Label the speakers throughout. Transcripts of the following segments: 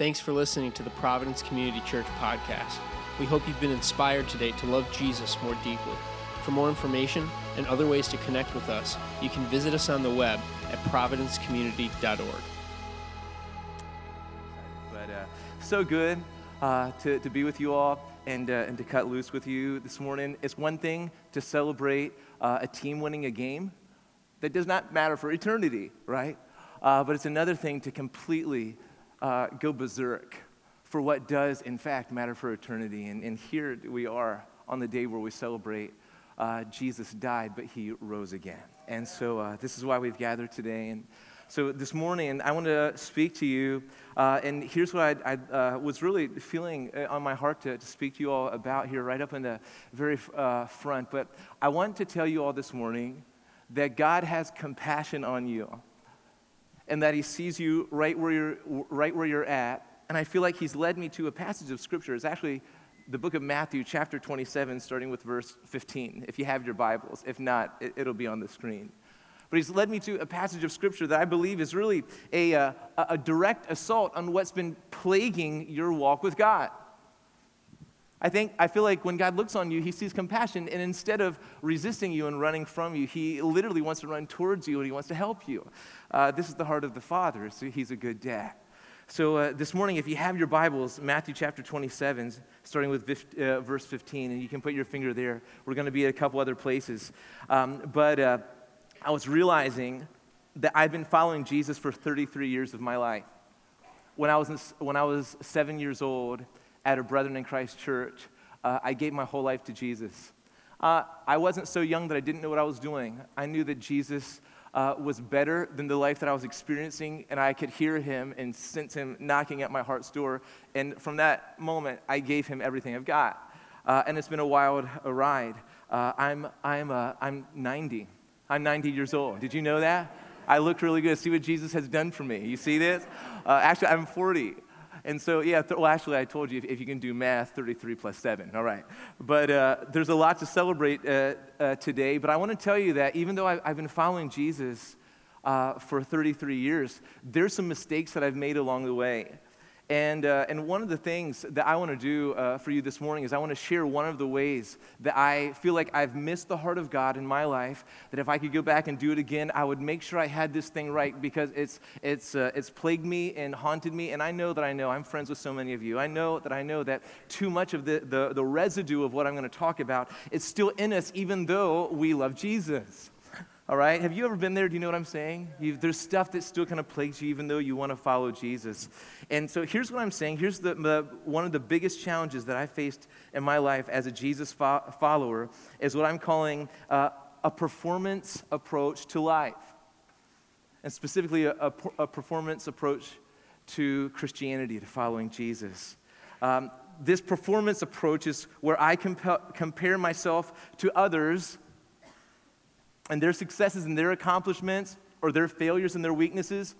Speaker 1: Thanks for listening to the Providence Community Church podcast. We hope you've been inspired today to love Jesus more deeply. For more information and other ways to connect with us, you can visit us on the web at providencecommunity.org.
Speaker 2: But uh, so good uh, to, to be with you all and, uh, and to cut loose with you this morning. It's one thing to celebrate uh, a team winning a game that does not matter for eternity, right? Uh, but it's another thing to completely uh, go berserk for what does, in fact, matter for eternity. And, and here we are on the day where we celebrate uh, Jesus died, but he rose again. And so uh, this is why we've gathered today. And so this morning, I want to speak to you. Uh, and here's what I, I uh, was really feeling uh, on my heart to, to, speak to you all about here, right up in the very uh, front. But I want to tell you all this morning that God has compassion on you and that he sees you right where you're, right where you're at. And I feel like he's led me to a passage of scripture. It's actually the book of Matthew, chapter 27, starting with verse 15, if you have your Bibles. If not, it, it'll be on the screen. But he's led me to a passage of scripture that I believe is really a, uh, a, a direct assault on what's been plaguing your walk with God. I think, I feel like when God looks on you, he sees compassion, and instead of resisting you and running from you, he literally wants to run towards you and he wants to help you. Uh, this is the heart of the Father, so he's a good dad. So uh, this morning, if you have your Bibles, Matthew chapter 27, starting with uh, verse 15, and you can put your finger there. We're going to be at a couple other places. Um, but uh, I was realizing that I've been following Jesus for 33 years of my life. When I was, in, when I was seven years old, at a Brethren in Christ church, uh, I gave my whole life to Jesus. Uh, I wasn't so young that I didn't know what I was doing. I knew that Jesus uh, was better than the life that I was experiencing, and I could hear him and sense him knocking at my heart's door. And from that moment, I gave him everything I've got. Uh, and it's been a wild ride. Uh, I'm, I'm, uh, I'm 90. I'm 90 years old. Did you know that? I look really good. See what Jesus has done for me. You see this? actually, I'm 40. And so, yeah, th- well, actually, I told you if, if, you can do math, 33 plus 7. All right. But uh, there's a lot to celebrate uh, uh, today. But I want to tell you that even though I, have been following Jesus uh, for 33 years, there's some mistakes that I've made along the way. And, uh, and one of the things that I want to do uh, for you this morning is I want to share one of the ways that I feel like I've missed the heart of God in my life. That if I could go back and do it again, I would make sure I had this thing right because it's, it's, uh, it's plagued me and haunted me. And I know that I know, I'm friends with so many of you. I know that I know that too much of the, the, the residue of what I'm going to talk about is still in us, even though we love Jesus. All right? Have you ever been there? Do you know what I'm saying? You've, there's stuff that still kind of plagues you, even though you want to follow Jesus. And so here's what I'm saying. Here's the, the one of the biggest challenges that I faced in my life as a Jesus fo- follower is what I'm calling uh, a performance approach to life. And specifically, a, a, a performance approach to Christianity, to following Jesus. Um, this performance approach is where I compa- compare myself to others and their successes and their accomplishments or their failures and their weaknesses.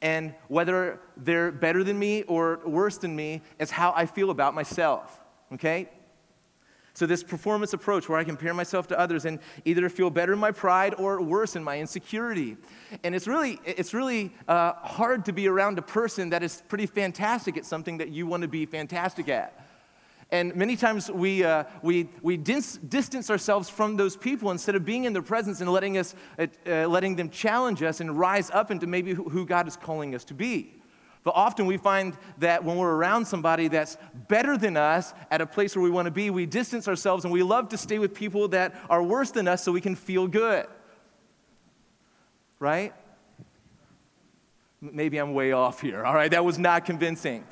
Speaker 2: And whether they're better than me or worse than me is how I feel about myself, okay? So, this performance approach where I compare myself to others and either feel better in my pride or worse in my insecurity. And it's really, it's really uh, hard to be around a person that is pretty fantastic at something that you want to be fantastic at. And many times we, uh, we, we dis- distance ourselves from those people instead of being in their presence and letting, us, uh, uh, letting them challenge us and rise up into maybe who God is calling us to be. But often we find that when we're around somebody that's better than us at a place where we want to be, we distance ourselves and we love to stay with people that are worse than us so we can feel good. Right? Maybe I'm way off here. All right, that was not convincing.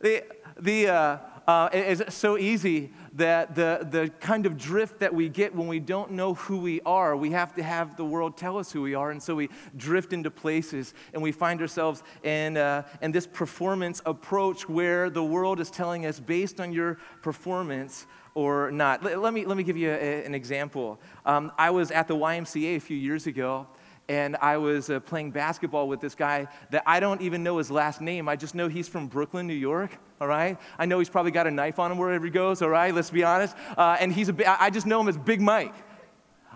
Speaker 2: The, the, uh, uh, it's so easy that the, the kind of drift that we get when we don't know who we are, we have to have the world tell us who we are. And so we drift into places and we find ourselves in, uh, in this performance approach where the world is telling us based on your performance or not. Let, let me, let me give you a, an example. Um, I was at the YMCA a few years ago and I was uh, playing basketball with this guy that I don't even know his last name. I just know he's from Brooklyn, New York, all right? I know he's probably got a knife on him wherever he goes, all right? Let's be honest. Uh, and he's a, I just know him as Big Mike.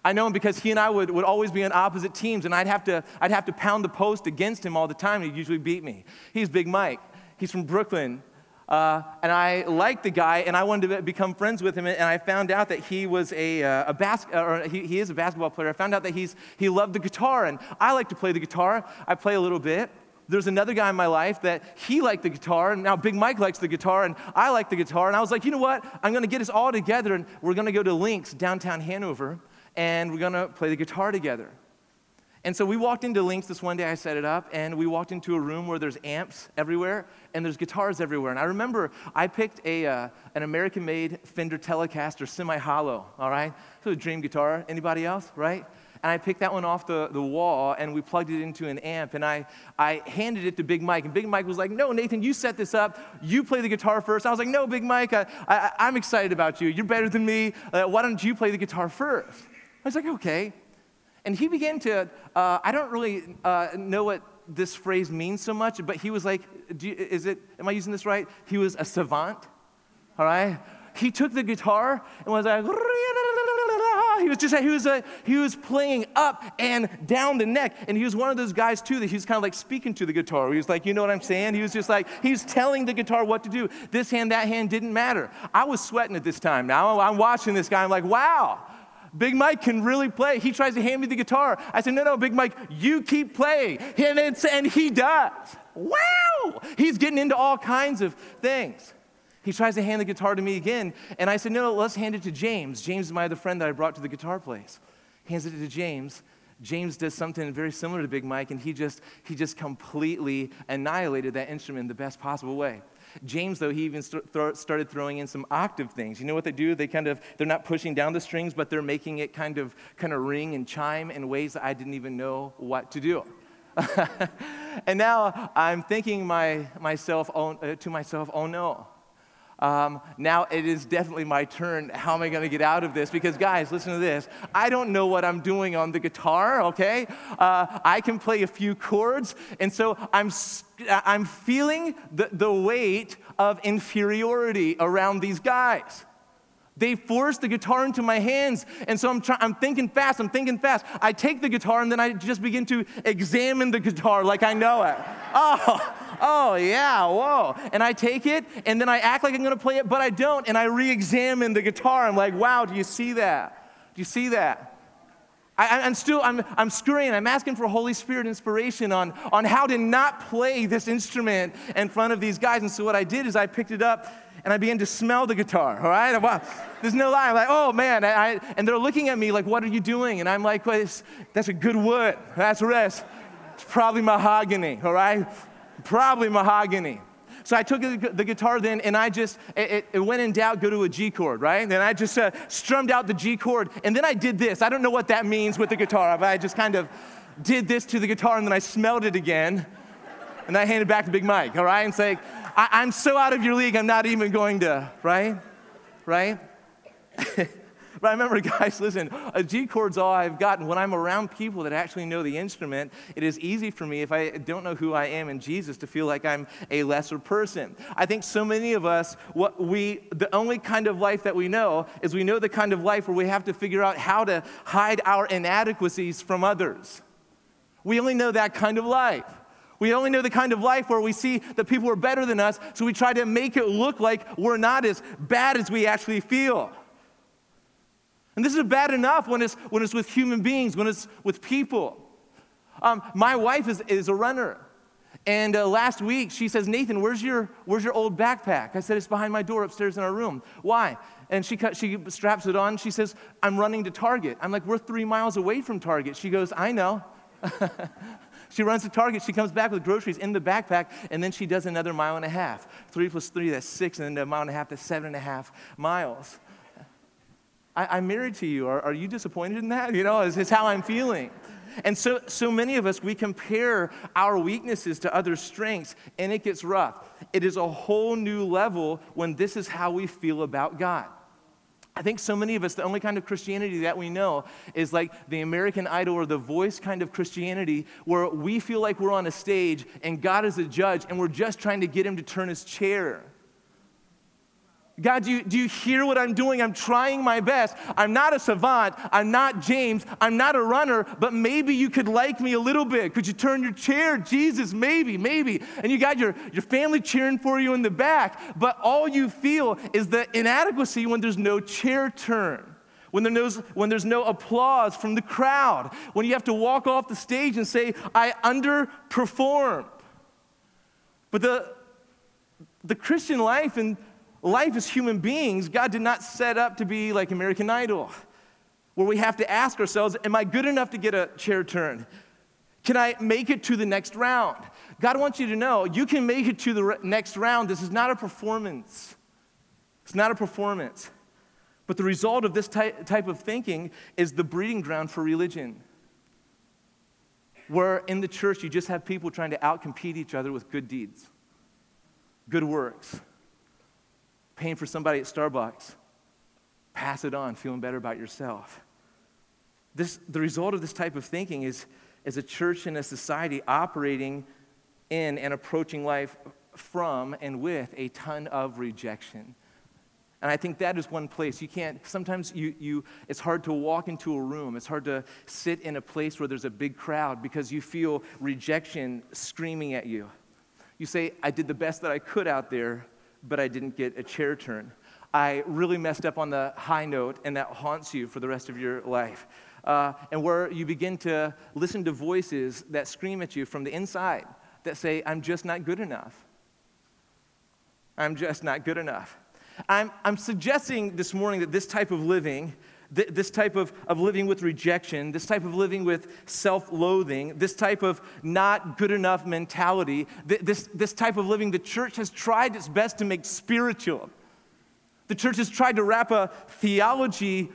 Speaker 2: I know him because he and I would, would always be on opposite teams, and I'd have, to, I'd have to pound the post against him all the time, and he'd usually beat me. He's Big Mike. He's from Brooklyn. Uh, and I liked the guy, and I wanted to become friends with him. And I found out that he was a, uh, a bas- or he, he is a basketball player. I found out that he's, he loved the guitar, and I like to play the guitar. I play a little bit. There's another guy in my life that he liked the guitar, and now Big Mike likes the guitar, and I like the guitar. And I was like, you know what? I'm going to get us all together, and we're going to go to Links downtown Hanover, and we're going to play the guitar together. And so we walked into Links this one day, I set it up, and we walked into a room where there's amps everywhere and there's guitars everywhere. And I remember I picked a, uh, an American made Fender Telecaster semi hollow, all right? So a dream guitar. Anybody else, right? And I picked that one off the, the wall and we plugged it into an amp. And I, I handed it to Big Mike. And Big Mike was like, No, Nathan, you set this up. You play the guitar first. I was like, No, Big Mike, I, I, am excited about you. You're better than me. Uh, why don't you play the guitar first? I was like, Okay. And he began to, uh, I don't really uh, know what this phrase means so much, but he was like, you, is it, am I using this right? He was a savant, all right? He took the guitar and was like, he was just he was a, he was playing up and down the neck. And he was one of those guys too that he was kind of like speaking to the guitar. He was like you know what i'm saying? He was just like he was telling the guitar what to do. This hand that hand didn't matter. I was sweating at this time. Now i'm watching this guy. I'm like wow Big Mike can really play. He tries to hand me the guitar. I said, No, no, Big Mike, you keep playing. And, and he does. Wow! He's getting into all kinds of things. He tries to hand the guitar to me again. And I said, No, no, let's hand it to James. James is my other friend that I brought to the guitar place. Hands it to James. James does something very similar to Big Mike, and he just, he just completely annihilated that instrument in the best possible way. James, though, he even st- th- started throwing in some octave things. You know what they do? They kind of, they're not pushing down the strings, but they're making it kind of, kind of ring and chime in ways that I didn't even know what to do. and now I'm thinking my, myself, oh, uh, to myself, oh no. Um, now it is definitely my turn. How am I going to get out of this? Because, guys, listen to this. I don't know what I'm doing on the guitar, okay? Uh, I can play a few chords, and so I'm, I'm feeling the, the weight of inferiority around these guys. They force the guitar into my hands. And so I'm, try- I'm thinking fast, I'm thinking fast. I take the guitar and then I just begin to examine the guitar like I know it. Oh, oh yeah, whoa. And I take it and then I act like I'm gonna play it, but I don't. And I re examine the guitar. I'm like, wow, do you see that? Do you see that? I, am still, I'm, I'm scurrying, I'm asking for Holy Spirit inspiration on, on how to not play this instrument in front of these guys. And so what I did is I picked it up and I began to smell the guitar, all right? Wow, there's no lie. I'm like, oh man, I, I, and they're looking at me like, what are you doing? And I'm like, well, that's a good wood. That's rest. It's probably mahogany, all right? Probably mahogany. So I took the guitar then and I just, it, it went in doubt, go to a G chord, right? And I just uh, strummed out the G chord. And then I did this. I don't know what that means with the guitar, but I just kind of did this to the guitar and then I smelled it again. And I handed back to Big Mike, all right? And say, I, am so out of your league, I'm not even going to, right? Right? But I remember, guys, listen, a G chord's all I've gotten. When I'm around people that actually know the instrument, it is easy for me, if I don't know who I am in Jesus, to feel like I'm a lesser person. I think so many of us, what we, the only kind of life that we know is we know the kind of life where we have to figure out how to hide our inadequacies from others. We only know that kind of life. We only know the kind of life where we see that people are better than us, so we try to make it look like we're not as bad as we actually feel. And this is bad enough when it's, when it's with human beings, when it's with people. Um, my wife is, is a runner. And uh, last week, she says, Nathan, where's your, where's your old backpack? I said, it's behind my door upstairs in our room. Why? And she, cut, she straps it on. She says, I'm running to Target. I'm like, we're three miles away from Target. She goes, I know. she runs to Target. She comes back with groceries in the backpack, and then she does another mile and a half. Three plus three, that's six, and then a mile and a half, that's seven and a half miles. I, am married to you. Are, are, you disappointed in that? You know, it's, it's how I'm feeling. And so, so many of us, we compare our weaknesses to other strengths, and it gets rough. It is a whole new level when this is how we feel about God. I think so many of us, the only kind of Christianity that we know is like the American Idol or the voice kind of Christianity, where we feel like we're on a stage and God is a judge and we're just trying to get him to turn his chair. God, do you, do you hear what I'm doing? I'm trying my best. I'm not a savant. I'm not James. I'm not a runner, but maybe you could like me a little bit. Could you turn your chair? Jesus, maybe, maybe. And you got your, your family cheering for you in the back, but all you feel is the inadequacy when there's no chair turn. When, there knows, when there's no applause from the crowd, when you have to walk off the stage and say, I underperformed. But the, the Christian life and life as human beings, God did not set up to be like American Idol, where we have to ask ourselves, Am I good enough to get a chair turn? Can I make it to the next round? God wants you to know you can make it to the next round. This is not a performance. It's not a performance. But the result of this type of thinking is the breeding ground for religion. Where in the church you just have people trying to outcompete each other with good deeds, good works paying for somebody at Starbucks. Pass it on, feeling better about yourself. This, the result of this type of thinking is, is a church and a society operating in and approaching life from and with a ton of rejection. And I think that is one place you can't, sometimes you, you, it's hard to walk into a room. It's hard to sit in a place where there's a big crowd because you feel rejection screaming at you. You say, I did the best that I could out there, but I didn't get a chair turn. I really messed up on the high note, and that haunts you for the rest of your life. Uh, and where you begin to listen to voices that scream at you from the inside that say, I'm just not good enough. I'm just not good enough. I'm, I'm suggesting this morning that this type of living th- this type of, of living with rejection, this type of living with self loathing, this type of not good enough mentality, th- this, this type of living the church has tried its best to make spiritual. The church has tried to wrap a theology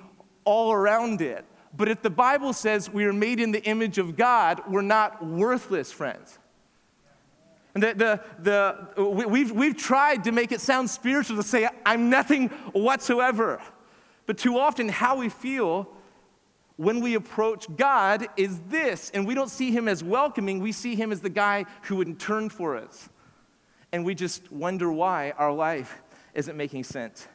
Speaker 2: all around it. But if the Bible says we are made in the image of God, we're not worthless, friends. And the, the, the, we, we've, we've tried to make it sound spiritual to say, I'm nothing whatsoever. But too often, how we feel when we approach God is this, and we don't see him as welcoming, we see him as the guy who would turn for us. And we just wonder why our life isn't making sense.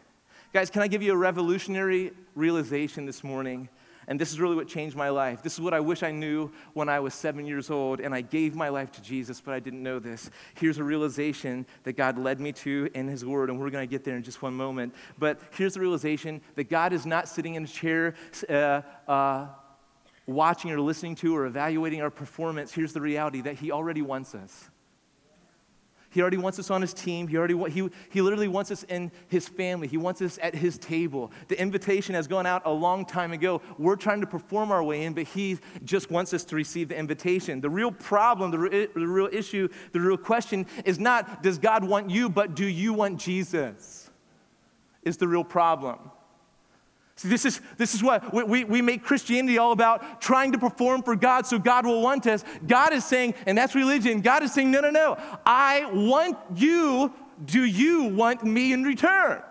Speaker 2: Guys, can I give you a revolutionary realization this morning? And this is really what changed my life. This is what I wish I knew when I was seven years old and I gave my life to Jesus, but I didn't know this. Here's a realization that God led me to in His Word, and we're going to get there in just one moment. But here's the realization that God is not sitting in a chair. Uh, uh, watching or listening to or evaluating our performance, here's the reality that He already wants us. He already wants us on his team. He already he, he literally wants us in his family. He wants us at his table. The invitation has gone out a long time ago. We're trying to perform our way in, but he just wants us to receive the invitation. The real problem, the, re- the real issue, the real question is not does God want you, but do you want Jesus? Is the real problem. See, this is, this is what we, we make Christianity all about trying to perform for God so God will want us. God is saying, and that's religion, God is saying, no, no, no. I want you. Do you want me in return?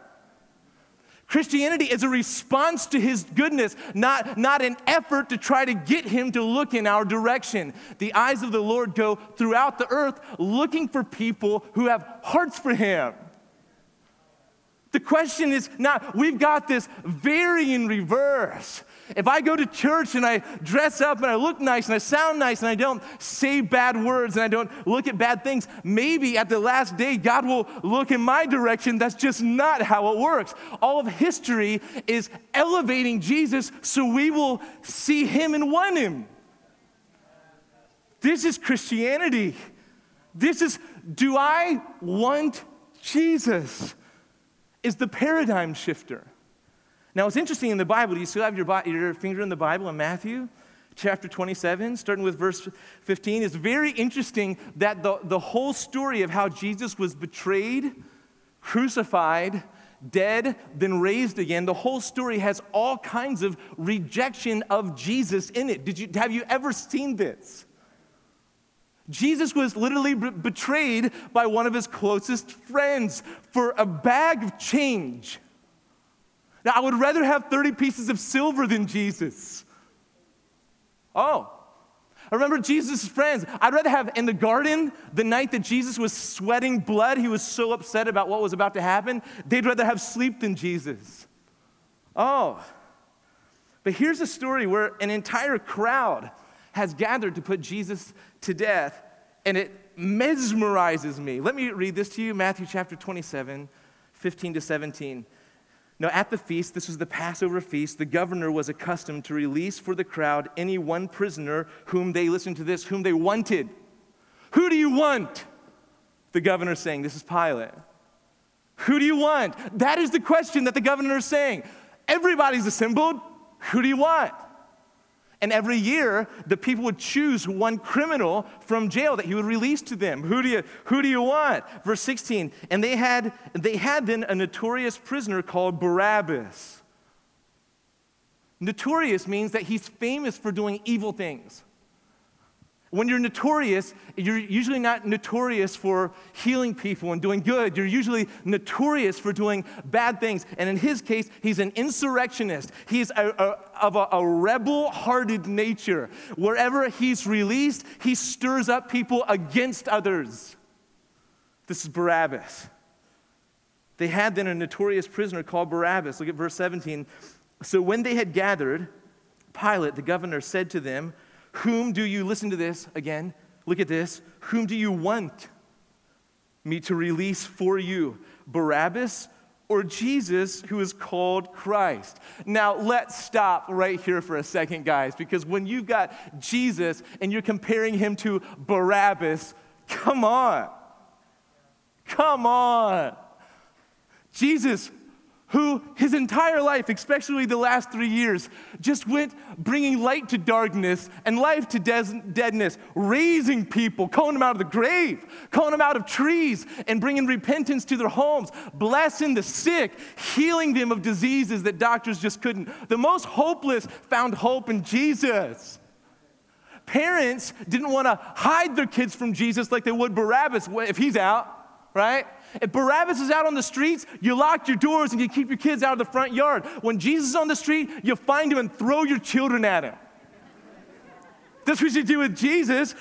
Speaker 2: Christianity is a response to his goodness, not, not an effort to try to get him to look in our direction. The eyes of the Lord go throughout the earth looking for people who have hearts for him. The question is not, we've got this very in reverse. If I go to church and I dress up and I look nice and I sound nice and I don't say bad words and I don't look at bad things, maybe at the last day God will look in my direction. That's just not how it works. All of history is elevating Jesus so we will see him and want him. This is Christianity. This is, do I want Jesus? Is the paradigm shifter. Now, it's interesting in the Bible. You still have your, your finger in the Bible in Matthew? chapter 27, starting with verse 15, it's very interesting that the, the whole story of how Jesus was betrayed, crucified, dead, then raised again, the whole story has all kinds of rejection of Jesus in it. Did you, have you ever seen this? Jesus was literally betrayed by one of his closest friends for a bag of change. Now, I would rather have 30 pieces of silver than Jesus. Oh, I remember Jesus' friends. I'd rather have in the garden the night that Jesus was sweating blood, he was so upset about what was about to happen. They'd rather have sleep than Jesus. Oh. But here's a story where an entire crowd has gathered to put Jesus to death, and it mesmerizes me. Let me read this to you Matthew chapter 27, 15 to 17. Now, at the feast, this was the Passover feast, the governor was accustomed to release for the crowd any one prisoner whom they, listened to this, whom they wanted. Who do you want? The governor saying, This is Pilate. Who do you want? That is the question that the governor is saying. Everybody's assembled. Who do you want? And every year, the people would choose one criminal from jail that he would release to them. Who do you, who do you want? Verse 16. And they had, they had then a notorious prisoner called Barabbas. Notorious means that he's famous for doing evil things. When you're notorious, you're usually not notorious for healing people and doing good. You're usually notorious for doing bad things. And in his case, he's an insurrectionist. He's a, a, of a, a rebel hearted nature. Wherever he's released, he stirs up people against others. This is Barabbas. They had then a notorious prisoner called Barabbas. Look at verse 17. So when they had gathered, Pilate, the governor, said to them, whom do you, listen to this again, look at this, whom do you want me to release for you? Barabbas or Jesus, who is called Christ. Now, let's stop right here for a second, guys, because when you've got Jesus and you're comparing him to Barabbas, come on. Come on. Jesus who his entire life, especially the last three years, just went bringing light to darkness and life to des- deadness, raising people, calling them out of the grave, calling them out of trees, and bringing repentance to their homes, blessing the sick, healing them of diseases that doctors just couldn't. The most hopeless found hope in Jesus. Parents didn't want to hide their kids from Jesus like they would Barabbas if he's out right? If Barabbas is out on the streets, you lock your doors and you keep your kids out of the front yard. When Jesus is on the street, you find him and throw your children at him. That's what you do with Jesus.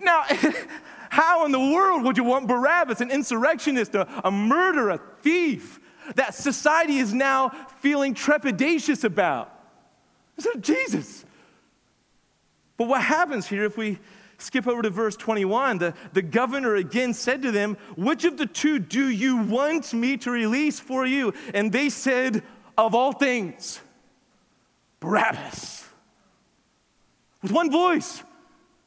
Speaker 2: Now, how in the world would you want Barabbas, an insurrectionist, a, a murderer, a thief, that society is now feeling trepidatious about? Instead of Jesus. But what happens here if we Skip over to verse 21. The, the governor again said to them, Which of the two do you want me to release for you? And they said, Of all things, Barabbas. With one voice,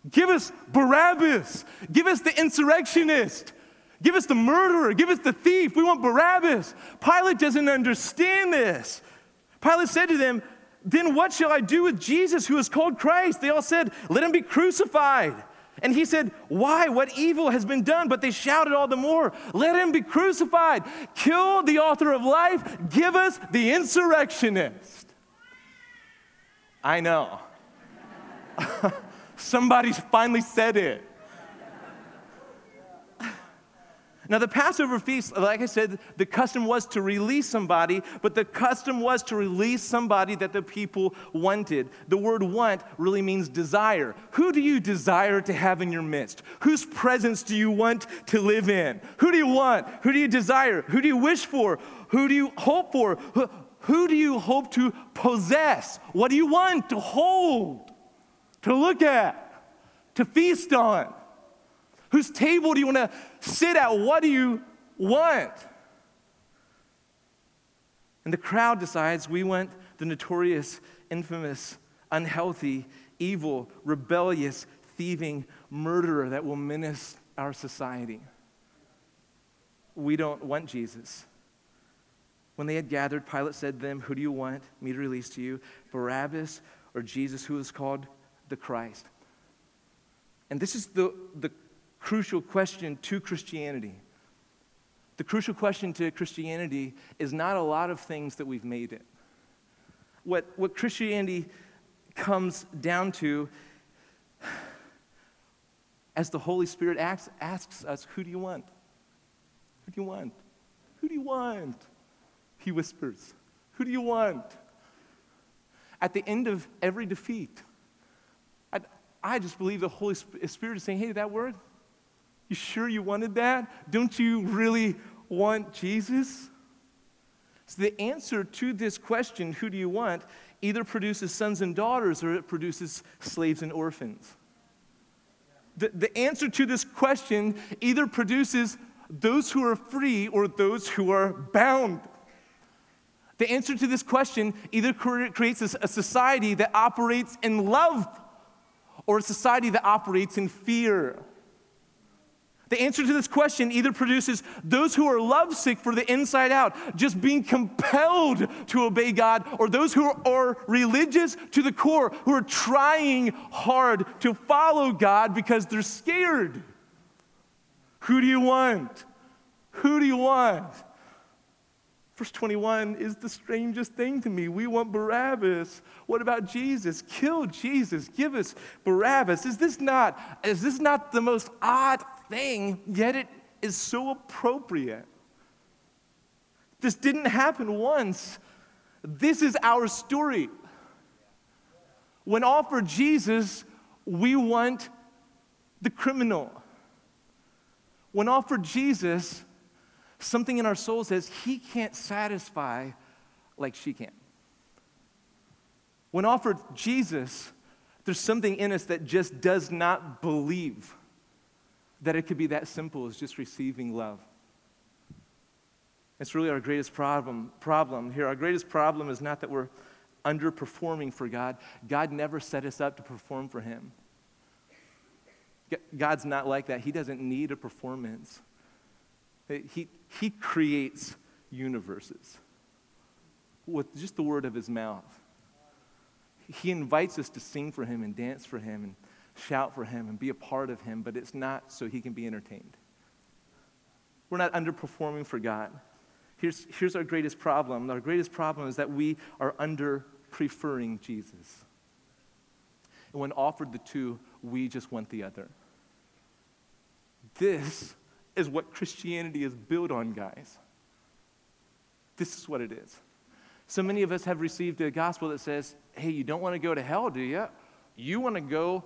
Speaker 2: give us Barabbas. Give us the insurrectionist. Give us the murderer. Give us the thief. We want Barabbas. Pilate doesn't understand this. Pilate said to them, then what shall I do with Jesus who is called Christ? They all said, Let him be crucified. And he said, Why? What evil has been done? But they shouted all the more, Let him be crucified. Kill the author of life. Give us the insurrectionist. I know. Somebody's finally said it. Now, the Passover feast, like I said, the custom was to release somebody, but the custom was to release somebody that the people wanted. The word want really means desire. Who do you desire to have in your midst? Whose presence do you want to live in? Who do you want? Who do you desire? Who do you wish for? Who do you hope for? Who, do you hope to possess? What do you want to hold, to look at, to feast on? Whose table do you want to sit at? What do you want? And the crowd decides we want the notorious, infamous, unhealthy, evil, rebellious, thieving murderer that will menace our society. We don't want Jesus. When they had gathered, Pilate said to them, Who do you want me to release to you, Barabbas or Jesus, who is called the Christ? And this is the, the crucial question to Christianity. The crucial question to Christianity is not a lot of things that we've made it. What, what Christianity comes down to, as the Holy Spirit asks, asks us, Who do you want? Who do you want? Who do you want? He whispers, Who do you want? At the end of every defeat, I just believe the Holy Spirit is saying, hey, did that work? You sure you wanted that? Don't you really want Jesus? So, the answer to this question, who do you want, either produces sons and daughters or it produces slaves and orphans. The, the answer to this question either produces those who are free or those who are bound. The answer to this question either creates a society that operates in love or a society that operates in fear. The answer to this question either produces those who are lovesick for the inside out, just being compelled to obey God, or those who are religious to the core, who are trying hard to follow God because they're scared. Who do you want? Who do you want? Verse 21 is the strangest thing to me. We want Barabbas. What about Jesus? Kill Jesus. Give us Barabbas. Is this not, is this not the most odd thing, yet it is so appropriate? This didn't happen once. This is our story. When offered Jesus, we want the criminal. When offered Jesus, Something in our soul says he can't satisfy like she can. When offered Jesus, there's something in us that just does not believe that it could be that simple as just receiving love. It's really our greatest problem, problem here. Our greatest problem is not that we're underperforming for God. God never set us up to perform for Him. God's not like that. He doesn't need a performance. He, he creates universes with just the word of his mouth. He invites us to sing for him and dance for him and shout for him and be a part of him, but it's not so he can be entertained. We're not underperforming for God. Here's, here's our greatest problem. Our greatest problem is that we are under preferring Jesus. And when offered the two, we just want the other. This is what Christianity is built on, guys. This is what it is. So many of us have received a gospel that says, hey, you don't want to go to hell, do you? You want to go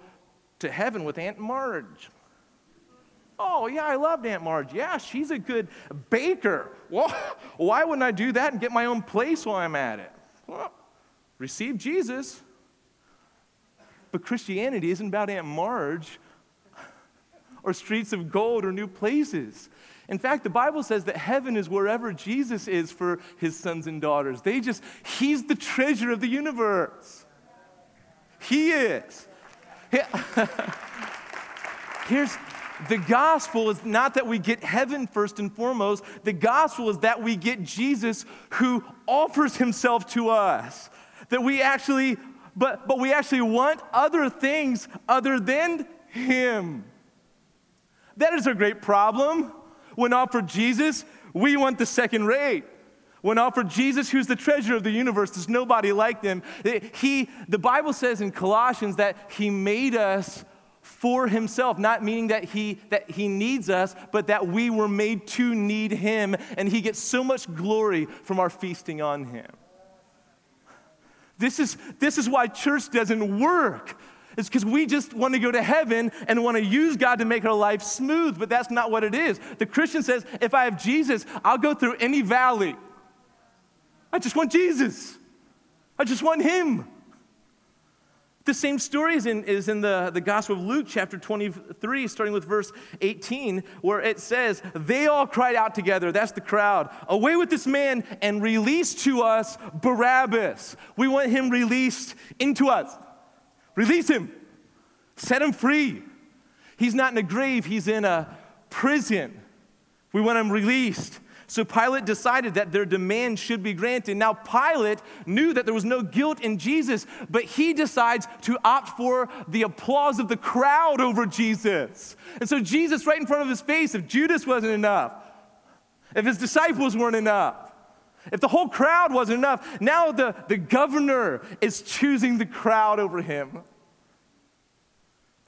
Speaker 2: to heaven with Aunt Marge. Oh, yeah, I loved Aunt Marge. Yeah, she's a good baker. Well, why wouldn't I do that and get my own place while I'm at it? Well, receive Jesus. But Christianity isn't about Aunt Marge or streets of gold or new places. In fact, the Bible says that heaven is wherever Jesus is for his sons and daughters. They just, he's the treasure of the universe. He is. Here's the gospel is not that we get heaven first and foremost. The gospel is that we get Jesus who offers himself to us. That we actually, but, but we actually want other things other than him. That is a great problem. When offered Jesus, we want the second rate. When offered Jesus, who's the treasure of the universe, there's nobody like them. He, the Bible says in Colossians that he made us for himself, not meaning that he, that he needs us, but that we were made to need him, and he gets so much glory from our feasting on him. This is, this is why church doesn't work it's because we just want to go to heaven and want to use God to make our life smooth, but that's not what it is. The Christian says, if I have Jesus, I'll go through any valley. I just want Jesus. I just want Him. The same story is in, is in the, the Gospel of Luke, chapter 23, starting with verse 18, where it says, They all cried out together, that's the crowd, away with this man and release to us Barabbas. We want him released into us. Release him. Set him free. He's not in a grave, he's in a prison. We want him released. So Pilate decided that their demand should be granted. Now, Pilate knew that there was no guilt in Jesus, but he decides to opt for the applause of the crowd over Jesus. And so, Jesus, right in front of his face, if Judas wasn't enough, if his disciples weren't enough, if the whole crowd wasn't enough, now the, the governor is choosing the crowd over him.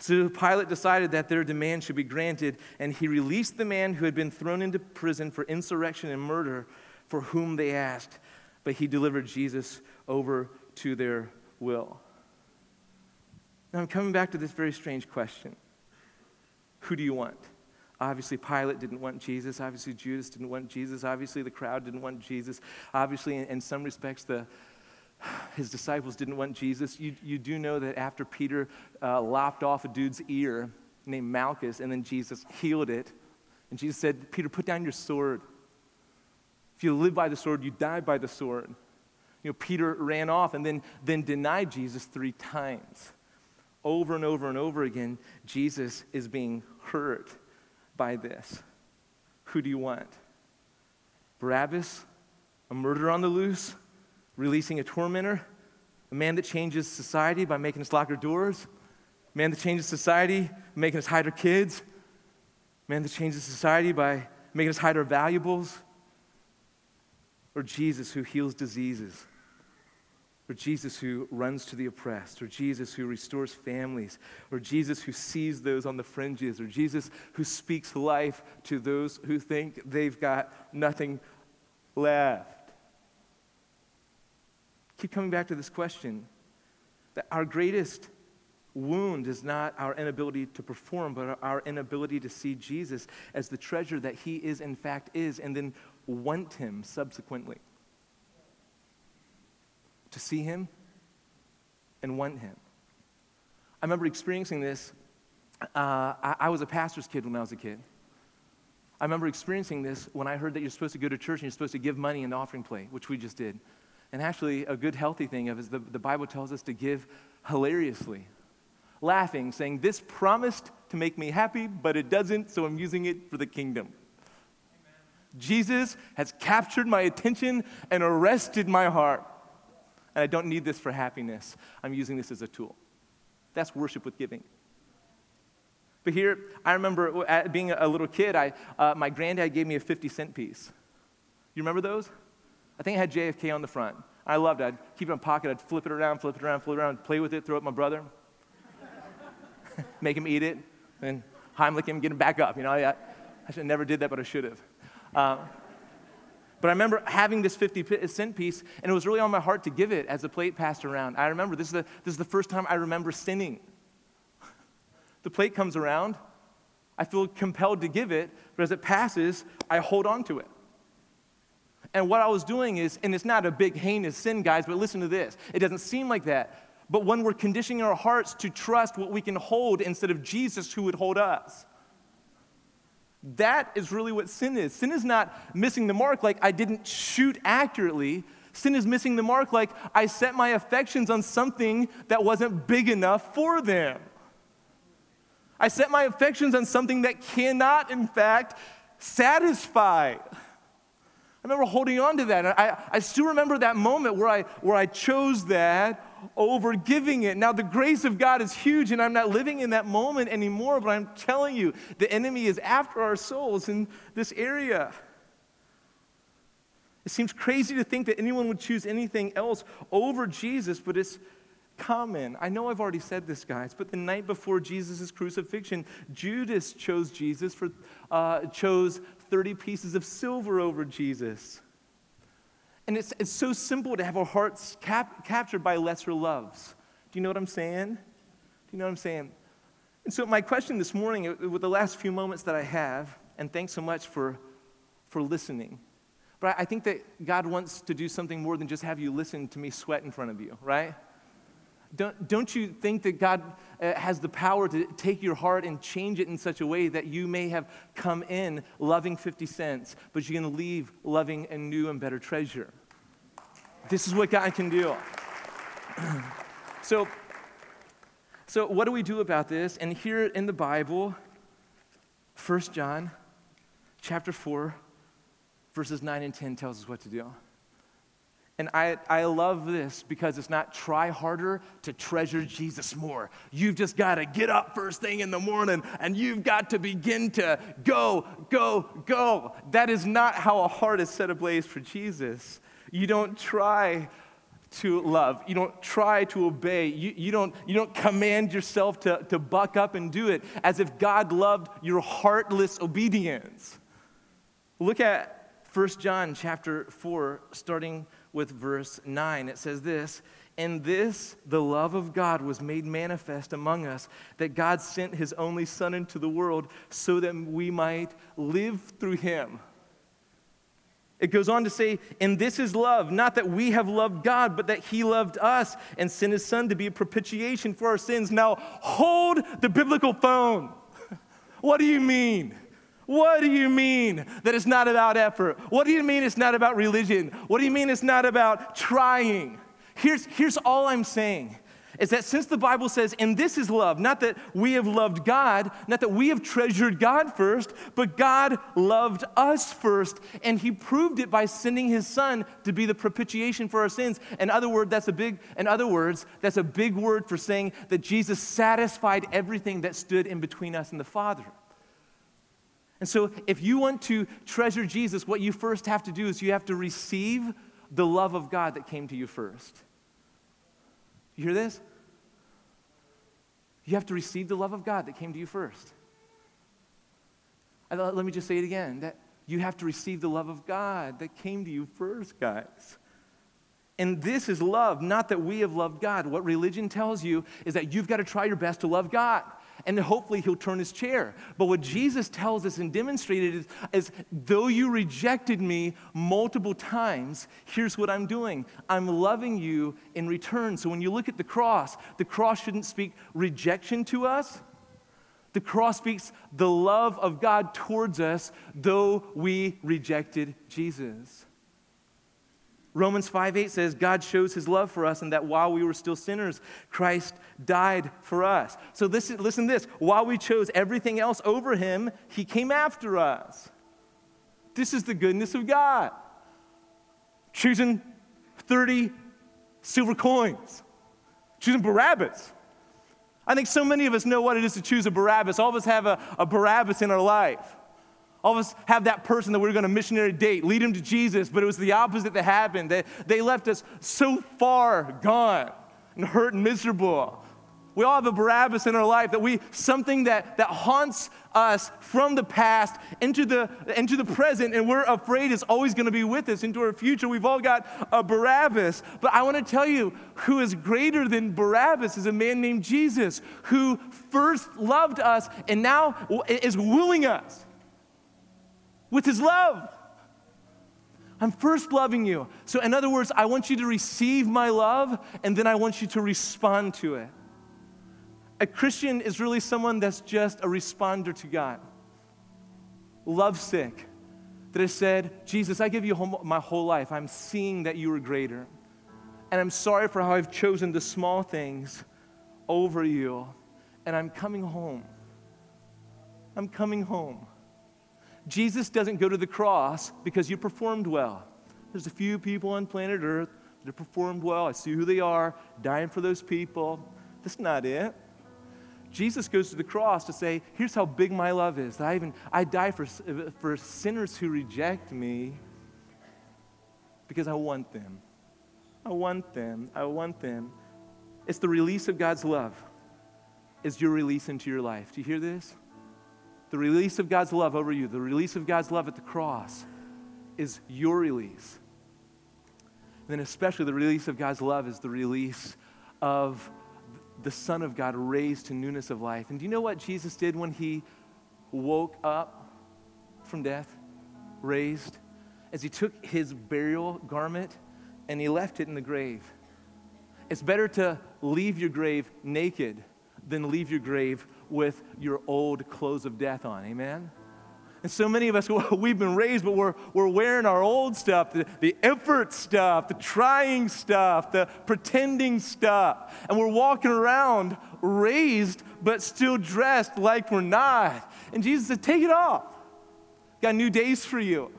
Speaker 2: So Pilate decided that their demand should be granted, and he released the man who had been thrown into prison for insurrection and murder for whom they asked, but he delivered Jesus over to their will. Now I'm coming back to this very strange question Who do you want? Obviously, Pilate didn't want Jesus. Obviously, Judas didn't want Jesus. Obviously, the crowd didn't want Jesus. Obviously, in, in some respects, the, his disciples didn't want Jesus. You, you do know that after Peter uh, lopped off a dude's ear named Malchus, and then Jesus healed it, and Jesus said, Peter, put down your sword. If you live by the sword, you die by the sword. You know, Peter ran off and then, then denied Jesus three times. Over and over and over again, Jesus is being hurt by this. Who do you want? Barabbas, a murderer on the loose, releasing a tormentor, a man that changes society by making us lock our doors, a man that changes society, making us hide our kids, a man that changes society by making us hide our valuables, or Jesus who heals diseases or Jesus who runs to the oppressed, or Jesus who restores families, or Jesus who sees those on the fringes, or Jesus who speaks life to those who think they've got nothing left. Keep coming back to this question that our greatest wound is not our inability to perform, but our inability to see Jesus as the treasure that he is, in fact, is, and then want him subsequently to see him and want him. I remember experiencing this. Uh, I, I was a pastor's kid when I was a kid. I remember experiencing this when I heard that you're supposed to go to church and you're supposed to give money in the offering plate, which we just did. And actually, a good, healthy thing of is the, the Bible tells us to give hilariously, laughing, saying, This promised to make me happy, but it doesn't, so I'm using it for the kingdom. Amen. Jesus has captured my attention and arrested my heart and I don't need this for happiness. I'm using this as a tool. That's worship with giving. But here, I remember being a little kid, I, uh, my granddad gave me a 50 cent piece. You remember those? I think it had JFK on the front. I loved it. I'd keep it in my pocket, I'd flip it around, flip it around, flip it around, play with it, throw it at my brother, make him eat it, and Heimlich him, get him back up. You know, I, I should never did that, but I should have. Uh, but I remember having this 50 cent piece, and it was really on my heart to give it as the plate passed around. I remember this is the, this is the first time I remember sinning. the plate comes around, I feel compelled to give it, but as it passes, I hold on to it. And what I was doing is, and it's not a big heinous sin, guys, but listen to this. It doesn't seem like that. But when we're conditioning our hearts to trust what we can hold instead of Jesus who would hold us. That is really what sin is. Sin is not missing the mark like I didn't shoot accurately. Sin is missing the mark like I set my affections on something that wasn't big enough for them. I set my affections on something that cannot, in fact, satisfy. I remember holding on to that. I, I still remember that moment where I, where I chose that over giving it. Now, the grace of God is huge, and I'm not living in that moment anymore, but I'm telling you, the enemy is after our souls in this area. It seems crazy to think that anyone would choose anything else over Jesus, but it's common. I know I've already said this, guys, but the night before Jesus' crucifixion, Judas chose Jesus for uh, chose 30 pieces of silver over Jesus. And it's, it's so simple to have our hearts cap- captured by lesser loves. Do you know what I'm saying? Do you know what I'm saying? And so, my question this morning, uh, with the last few moments that I have, and thanks so much for, for listening. But I think that God wants to do something more than just have you listen to me sweat in front of you, right? Don't, don't you think that God uh, has the power to take your heart and change it in such a way that you may have come in loving 50 cents, but you're going to leave loving a new and better treasure? This is what God can do. so, so, what do we do about this? And here in the Bible, 1 John chapter 4, verses 9 and 10 tells us what to do. And I, I love this because it's not try harder to treasure Jesus more. You've just got to get up first thing in the morning and you've got to begin to go, go, go. That is not how a heart is set ablaze for Jesus. You don't try to love. You don't try to obey. You, you, don't, you don't command yourself to, to buck up and do it as if God loved your heartless obedience. Look at 1 John chapter 4, starting with verse 9. It says this And this, the love of God, was made manifest among us, that God sent his only Son into the world so that we might live through him. It goes on to say, and this is love, not that we have loved God, but that He loved us and sent His Son to be a propitiation for our sins. Now, hold the biblical phone. what do you mean? What do you mean that it's not about effort? What do you mean it's not about religion? What do you mean it's not about trying? Here's, here's all I'm saying is that since the Bible says, and this is love, not that we have loved God, not that we have treasured God first, but God loved us first, and He proved it by sending His Son to be the propitiation for our sins. In other words, that's a big, in other words, that's a big word for saying that Jesus satisfied everything that stood in between us and the Father. And so, if you want to treasure Jesus, what you first have to do is you have to receive the love of God that came to you first. You hear this? You have to receive the love of God that came to you first. let me just say it again that you have to receive the love of God that came to you first, guys. And this is love, not that we have loved God. What religion tells you is that you've got to try your best to love God and hopefully he'll turn his chair. But what Jesus tells us and demonstrated is, is though you rejected me multiple times, here's what I'm doing I'm loving you in return. So when you look at the cross, the cross shouldn't speak rejection to us. The cross speaks the love of God towards us, though we rejected Jesus. Romans 5 8 says, God shows his love for us, and that while we were still sinners, Christ died for us. So listen, listen to this. While we chose everything else over him, he came after us. This is the goodness of God. Choosing 30 silver coins, choosing Barabbas. I think so many of us know what it is to choose a Barabbas. All of us have a, a Barabbas in our life. All of us have that person that we are going to missionary date, lead them to Jesus, but it was the opposite that happened. They, they left us so far gone and hurt and miserable. We all have a Barabbas in our life that we, something that, that haunts us from the past into the, into the present, and we're afraid is always going to be with us into our future. We've all got a Barabbas. But I want to tell you who is greater than Barabbas is a man named Jesus who first loved us and now is wooing us with his love. I'm first loving you. So, in other words, I want you to receive my love, and then I want you to respond to it. A Christian is really someone that's just a responder to God, lovesick, that has said, Jesus, I give you my whole life. I'm seeing that you are greater. And I'm sorry for how I've chosen the small things over you. And I'm coming home. I'm coming home. Jesus doesn't go to the cross because you performed well. There's a few people on planet Earth that performed well. I see who they are, dying for those people. That's not it. Jesus goes to the cross to say, here's how big my love is. I even I die for, for sinners who reject me because I want them. I want them. I want them. It's the release of God's love is your release into your life. Do you hear this? The release of God's love over you, the release of God's love at the cross is your release. And then, especially, the release of God's love is the release of the Son of God raised to newness of life. And do you know what Jesus did when he woke up from death, raised? As he took his burial garment and he left it in the grave. It's better to leave your grave naked than leave your grave with your old clothes of death on. Amen? And so many of us, we've been raised, but we're, we're wearing our old stuff the, the effort stuff, the trying stuff, the pretending stuff. And we're walking around raised, but still dressed like we're not. And Jesus said, Take it off. Got new days for you.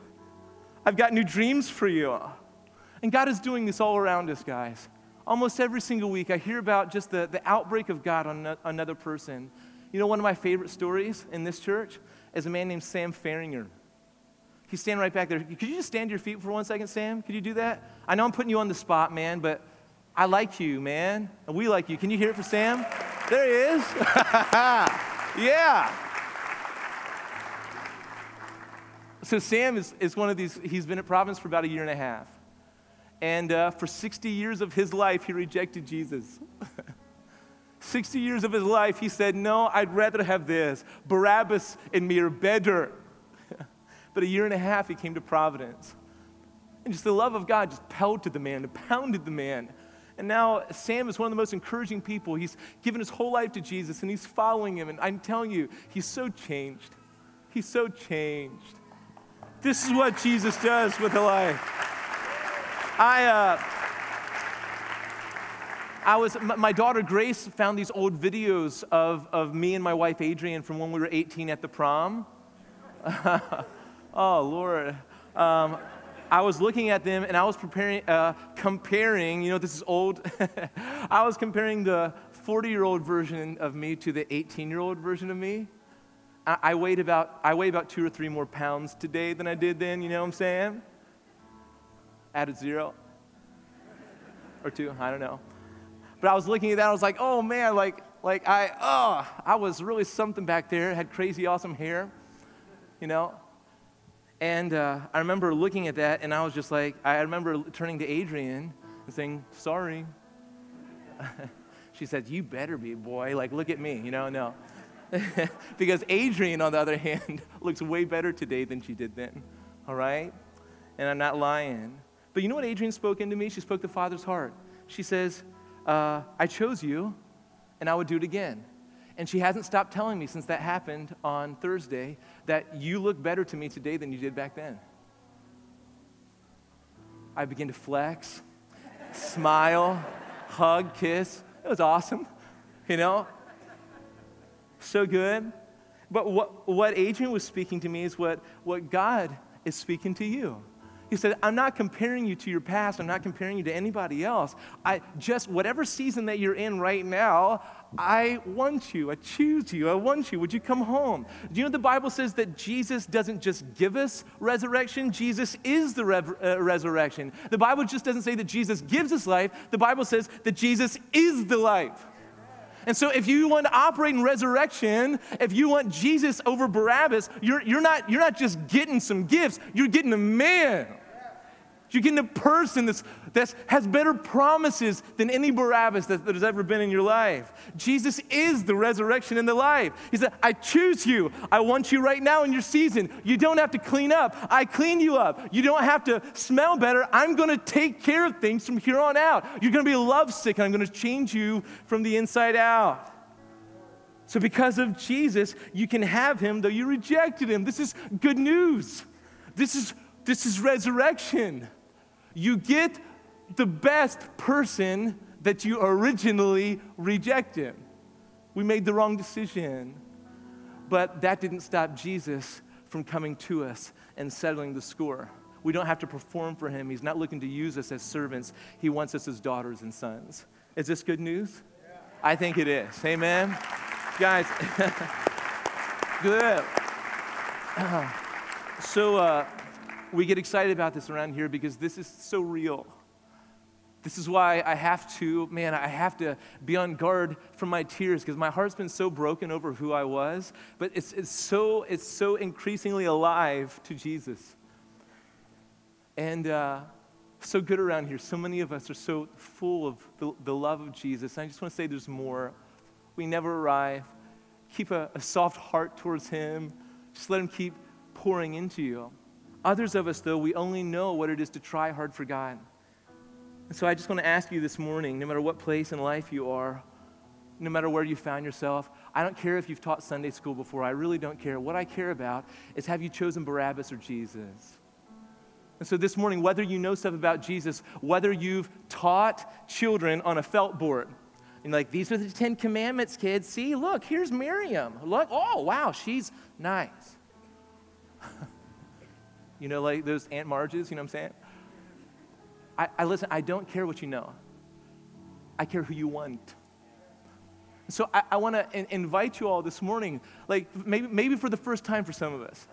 Speaker 2: I've got new dreams for you. And God is doing this all around us, guys. Almost every single week, I hear about just the, the outbreak of God on another person. You know, one of my favorite stories in this church is a man named Sam Farringer. He's standing right back there. Could you just stand to your feet for one second, Sam? Could you do that? I know I'm putting you on the spot, man, but I like you, man. And we like you. Can you hear it for Sam? There he is. yeah. So Sam is, is one of these, he's been at Providence for about a year and a half. And uh, for 60 years of his life, he rejected Jesus. 60 years of his life, he said, No, I'd rather have this. Barabbas and me are better. but a year and a half, he came to Providence. And just the love of God just pelted the man, and pounded the man. And now Sam is one of the most encouraging people. He's given his whole life to Jesus and he's following him. And I'm telling you, he's so changed. He's so changed. This is what Jesus does with a life. I, uh, I was, my daughter Grace found these old videos of, of me and my wife Adrian from when we were 18 at the prom. oh, Lord. Um, I was looking at them and I was preparing, uh, comparing, you know, this is old. I was comparing the 40 year old version of me to the 18 year old version of me. I, I, weighed about, I weigh about two or three more pounds today than I did then, you know what I'm saying? Added zero or two, I don't know. But I was looking at that, I was like, oh man, like, like I, oh, I was really something back there, had crazy awesome hair, you know? And uh, I remember looking at that, and I was just like, I remember turning to Adrian and saying, sorry. she said, you better be, boy. Like, look at me, you know? No. because Adrian, on the other hand, looks way better today than she did then, all right? And I'm not lying. But you know what Adrian spoke into me? She spoke the Father's heart. She says, uh, I chose you, and I would do it again. And she hasn't stopped telling me since that happened on Thursday that you look better to me today than you did back then. I begin to flex, smile, hug, kiss. It was awesome, you know? So good. But what, what Adrian was speaking to me is what, what God is speaking to you. He said, I'm not comparing you to your past. I'm not comparing you to anybody else. I just, whatever season that you're in right now, I want you. I choose you. I want you. Would you come home? Do you know the Bible says that Jesus doesn't just give us resurrection? Jesus is the rev- uh, resurrection. The Bible just doesn't say that Jesus gives us life. The Bible says that Jesus is the life. And so, if you want to operate in resurrection, if you want Jesus over Barabbas, you're, you're, not, you're not just getting some gifts, you're getting a man. You're getting a person that's, that has better promises than any Barabbas that, that has ever been in your life. Jesus is the resurrection and the life. He said, I choose you. I want you right now in your season. You don't have to clean up. I clean you up. You don't have to smell better. I'm going to take care of things from here on out. You're going to be lovesick, and I'm going to change you from the inside out. So, because of Jesus, you can have him though you rejected him. This is good news. This is, this is resurrection you get the best person that you originally rejected. We made the wrong decision. But that didn't stop Jesus from coming to us and settling the score. We don't have to perform for him. He's not looking to use us as servants, he wants us as daughters and sons. Is this good news? Yeah. I think it is. Amen. Guys, good. so, uh, we get excited about this around here because this is so real. This is why I have to, man, I have to be on guard from my tears because my heart's been so broken over who I was, but it's, it's, so, it's so increasingly alive to Jesus. And uh, so good around here. So many of us are so full of the, the love of Jesus. And I just want to say there's more. We never arrive. Keep a, a soft heart towards Him. Just let Him keep pouring into you. Others of us, though, we only know what it is to try hard for God. And so I just want to ask you this morning no matter what place in life you are, no matter where you found yourself, I don't care if you've taught Sunday school before, I really don't care. What I care about is have you chosen Barabbas or Jesus? And so this morning, whether you know stuff about Jesus, whether you've taught children on a felt board, and like, these are the Ten Commandments, kids. See, look, here's Miriam. Look, oh, wow, she's nice. You know, like those Aunt Marges, you know what I'm saying? I, I listen, I don't care what you know. I care who you want. So I, I want to in, invite you all this morning, like maybe, maybe for the first time for some of us.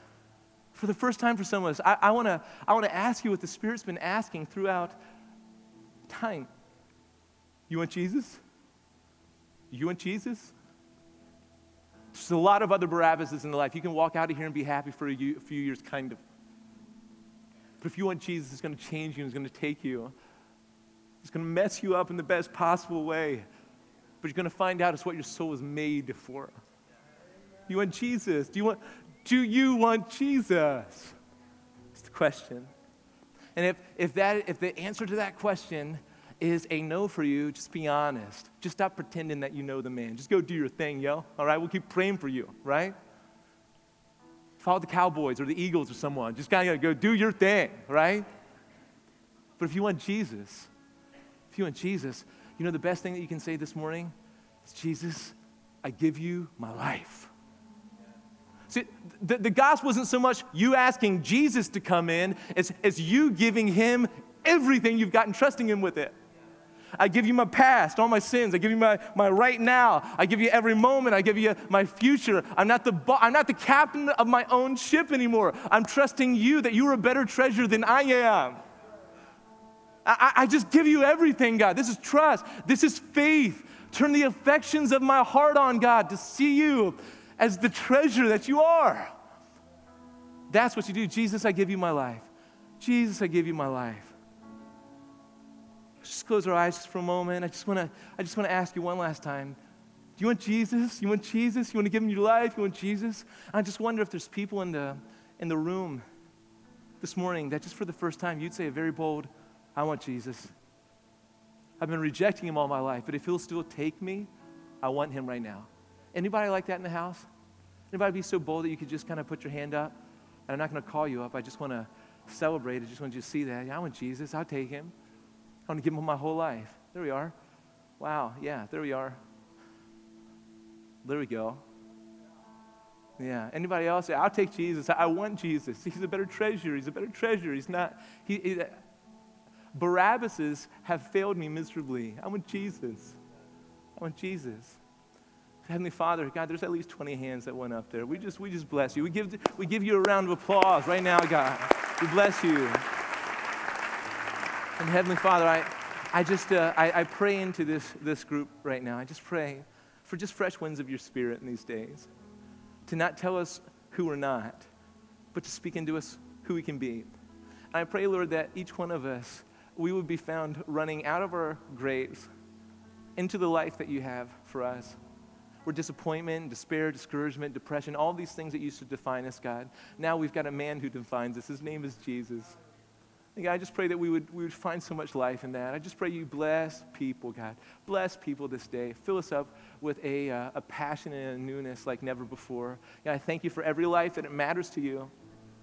Speaker 2: For the first time for some of us, I, I want to I wanna ask you what the Spirit's been asking throughout time. You want Jesus? You want Jesus? There's a lot of other Barabbases in the life. You can walk out of here and be happy for a, few years, kind of. But if you want Jesus, it's going to change you and it's going to take you. It's going to mess you up in the best possible way. But you're going to find out it's what your soul is made for. You want Jesus? Do you want, do you want Jesus? It's the question. And if, if, that, if the answer to that question is a no for you, just be honest. Just stop pretending that you know the man. Just go do your thing, yo. All right? We'll keep praying for you, right? Follow the Cowboys or the Eagles or someone. Just gotta go do your thing, right? But if you want Jesus, if you want Jesus, you know the best thing that you can say this morning is Jesus, I give you my life. See, the, the gospel isn't so much you asking Jesus to come in as, as you giving him everything you've got and trusting him with it. I give you my past, all my sins. I give you my, my right now. I give you every moment. I give you my future. I'm not, the bo- I'm not the captain of my own ship anymore. I'm trusting you that you are a better treasure than I am. I, I just give you everything, God. This is trust. This is faith. Turn the affections of my heart on, God, to see you as the treasure that you are. That's what you do. Jesus, I give you my life. Jesus, I give you my life. Just close our eyes for a moment. I just want to I just want to ask you one last time. Do you want Jesus? You want Jesus? You want to give him your life? You want Jesus? I just wonder if there's people in the in the room this morning that just for the first time you'd say a very bold, I want Jesus. I've been rejecting him all my life, but if he'll still take me, I want him right now. Anybody like that in the house? Anybody be so bold that you could just kind of put your hand up? And I'm not going to call you up. I just want to celebrate. I just want you to see that. I want Jesus. I'll take him. I want to give him my whole life. There we are. Wow. Yeah, there we are. There we go. Yeah. Anybody else? I'll take Jesus. I want Jesus. He's a better treasure. He's a better treasure. He's not. He, he uh, Barabbas's have failed me miserably. I want Jesus. I want Jesus. Heavenly Father, God, there's at least 20 hands that went up there. We just, we just bless you. We give, we give you a round of applause right now, God. We bless you. And Heavenly Father, I, I just, uh, I, I pray into this, this group right now. I just pray for just fresh winds of your spirit in these days. To not tell us who we're not, but to speak into us who we can be. And I pray, Lord, that each one of us, we would be found running out of our graves into the life that you have for us where disappointment, despair, discouragement, depression, all these things that used to define us, God. Now we've got a man who defines us. His name is Jesus. God, I just pray that we would, we would find so much life in that. I just pray you bless people, God. Bless people this day. Fill us up with a, uh, a passion and a newness like never before. God, I thank you for every life that it matters to you,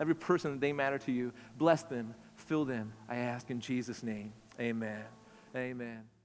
Speaker 2: every person that they matter to you. Bless them, fill them, I ask in Jesus' name. Amen. Amen.